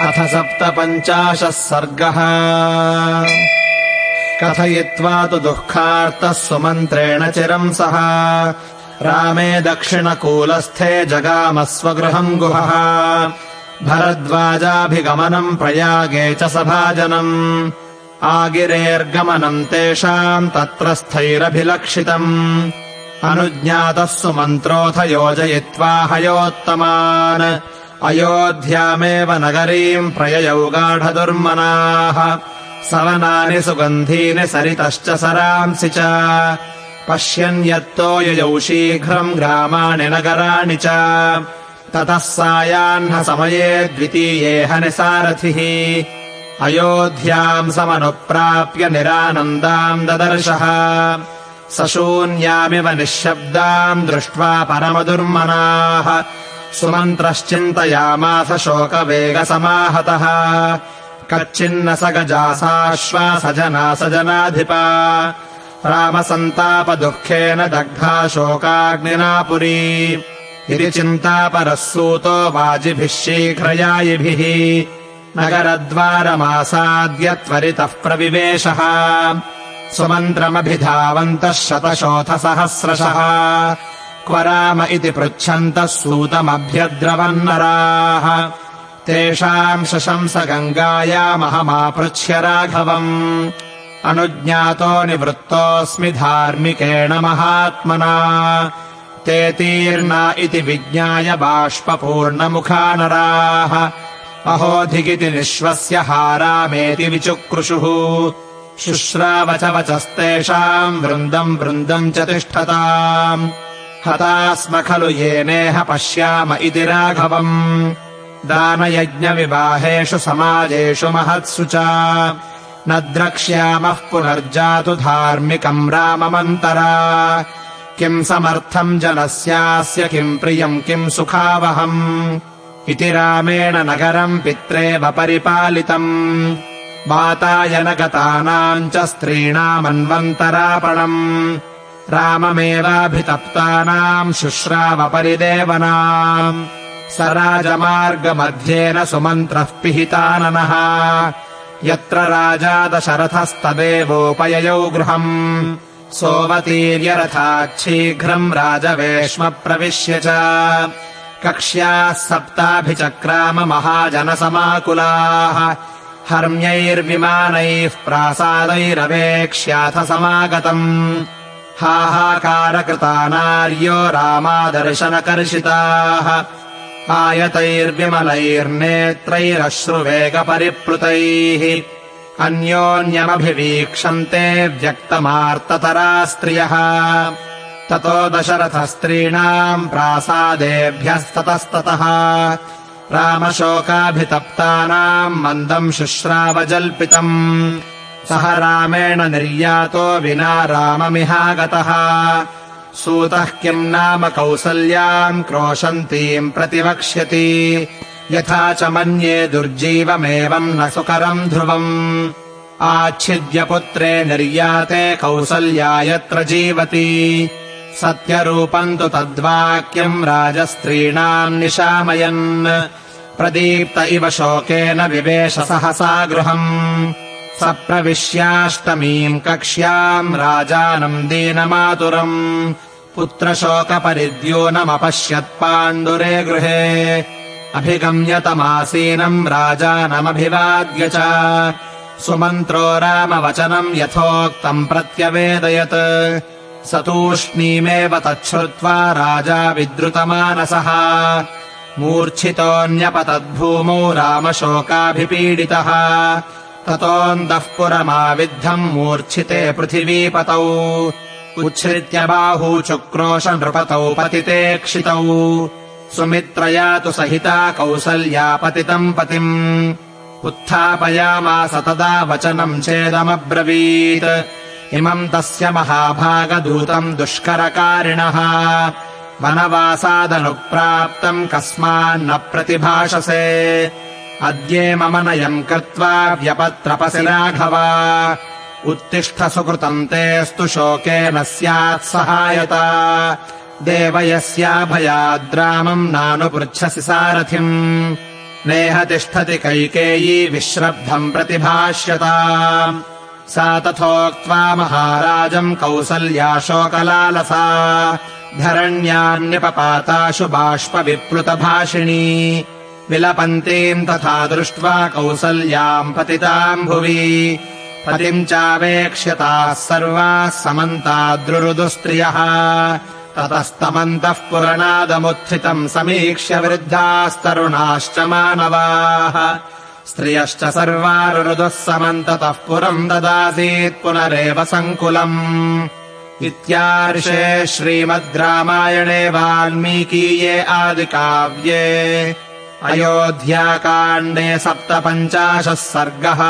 अथ सप्तपञ्चाशः सर्गः। कथयित्वा तु दुःखार्तः सुमन्त्रेण चिरम् सः। रामे दक्षिणकूलस्थे जगामस्वगृहम् गुहः। भरद्वाजाभिगमनम् प्रयागे च सभाजनम्। आगिरेर्गमनम् तेषाम् तत्र स्थैरभिलक्षितम्। अनुज्ञातः सुमन्त्रोऽथ योजयित्वा हयोत्तमान् अयोध्यामेव नगरीम् प्रययौ गाढदुर्मनाः। सवनानि सुगन्धीनि सरितश्च सरांसि च। पश्यन् यत्तो ययौ शीघ्रम् ग्रामाणि नगराणि च। ततः सायाह्नसमये द्वितीये हनिसारथिः अयोध्याम् समनुप्राप्य निरानन्दाम् ददर्शः। सशून्यामिव निःशब्दाम् दृष्ट्वा परमदुर्मनाः सुमन्त्रश्चिन्तयामास शोकवेगसमाहतः। कच्चिन्न स गजासाश्वासजना स जनाधिपा। रामसन्तापदुःखेन दग्धा शोकाग्निना पुरी। इति चिन्तापरः सूतो वाजिभिः शीघ्रयायिभिः नगरद्वारमासाद्य त्वरितः प्रविवेशः। सुमन्त्रमभिधावन्तः शतशोथसहस्रशः क्व राम इति पृच्छन्तः सूतमभ्यद्रवन्नराः। तेषाम् शशंस गङ्गायामहमापृच्छ्य राघवम्। अनुज्ञातो निवृत्तोऽस्मि धार्मिकेण महात्मना। ते तीर्णा इति विज्ञाय बाष्पूर्णमुखा नराः अहोधिगिति निःश्वस्य हारामेति विचुक्रुषुः। शुश्रावच वचस्तेषाम् वृन्दम् वृन्दम् च तिष्ठताम् हता स्म खलु येनेह पश्याम इति राघवम्। दानयज्ञविवाहेषु समाजेषु महत्सु च। न द्रक्ष्यामः पुनर्जातु धार्मिकम् राममन्तरा। किम् समर्थम् जनस्यास्य किम् प्रियम् किम् सुखावहम्। इति रामेण नगरम् पित्रेव परिपालितम्। वातायनगतानाम् च स्त्रीणामन्वन्तरापणम् राममेवाभितप्तानाम् शुश्रावपरिदेवनाम् स राजमार्गमध्येन सुमन्त्रः पिहिताननः यत्र राजा दशरथस्तदेवोपययौ गृहम् सोऽवतीर्यरथाच्छीघ्रम् राजवेश्म प्रविश्य च कक्ष्याः सप्ताभिचक्राम महाजनसमाकुलाः हर्म्यैर्विमानैः प्रासादैरवेक्ष्याथ समागतम् हाहाकारकृतानार्यो रामादर्शनकर्षिताः। आयतैर्विमलैर्नेत्रैरश्रुवेगपरिप्लुतैः अन्योन्यमभिवीक्षन्ते व्यक्तमार्ततरा स्त्रियः ततो दशरथस्त्रीणाम् प्रासादेभ्यस्ततस्ततः। रामशोकाभितप्तानाम् मन्दम् शुश्रावजल्पितम् सः रामेण निर्यातो विना राममिहागतः। सूतः किम् नाम कौसल्याम् क्रोशन्तीम् प्रतिवक्ष्यति। यथा च मन्ये दुर्जीवमेवम् न सुकरम् ध्रुवम्। आच्छिद्यपुत्रे निर्याते कौसल्या यत्र जीवति। सत्यरूपम् तु तद्वाक्यम् राजस्त्रीणाम् निशामयन्। प्रदीप्त इव शोकेन विवेश सहसा गृहम् स प्रविश्याष्टमीम् कक्ष्याम् राजानम् दीनमातुरम् पुत्रशोकपरिद्योनमपश्यत्पाण्डुरे गृहे। अभिगम्यतमासीनम् राजानमभिवाद्य च। सुमन्त्रो रामवचनम् यथोक्तम् प्रत्यवेदयत्। स तूष्णीमेव तच्छ्रुत्वा राजा विद्रुतमानसः। मूर्च्छितोऽन्यपतद्भूमौ रामशोकाभिपीडितः ततोऽन्तः पुरमाविद्धम् मूर्च्छिते पृथिवीपतौ। उच्छ्रित्य बाहू चुक्रोश नृपतौ पतिते क्षितौ सुमित्रया तु सहिता कौसल्या पतितम् पतिम्। उत्थापयामास तदा वचनम् चेदमब्रवीत्। इमम् तस्य महाभागदूतम् दुष्करकारिणः। वनवासादनुप्राप्तम् कस्मान्न प्रतिभाषसे अद्ये मम नयम् कृत्वा व्यपत्रपसि राघव। उत्तिष्ठ सुकृतम् तेऽस्तु शोकेन स्यात् सहायता। देवयस्याभयाद्रामम् नानुपृच्छसि सारथिम्। नेह तिष्ठति कैकेयी विश्रब्धम् प्रतिभाष्यता। सा तथोक्त्वा महाराजम् कौसल्याशोकलालसा धरण्यान्यपपाताशु बाष्पविप्लुतभाषिणी विलपन्तीम् तथा दृष्ट्वा कौसल्याम् पतिताम् भुवि। पतिम् चावेक्ष्यताः सर्वाः समन्ताद्रुरुदुस्त्रियः ततस्तमन्तः पुरनादमुत्थितम् समीक्ष्य वृद्धास्तरुणाश्च मानवाः। स्त्रियश्च सर्वारुरुदुः समन्ततः पुरम् ददासीत् पुनरेव सङ्कुलम्। इत्यार्षे श्रीमद् रामायणे वाल्मीकीये आदिकाव्ये अयोध्याकाण्डे सप्तपञ्चाशः सर्गः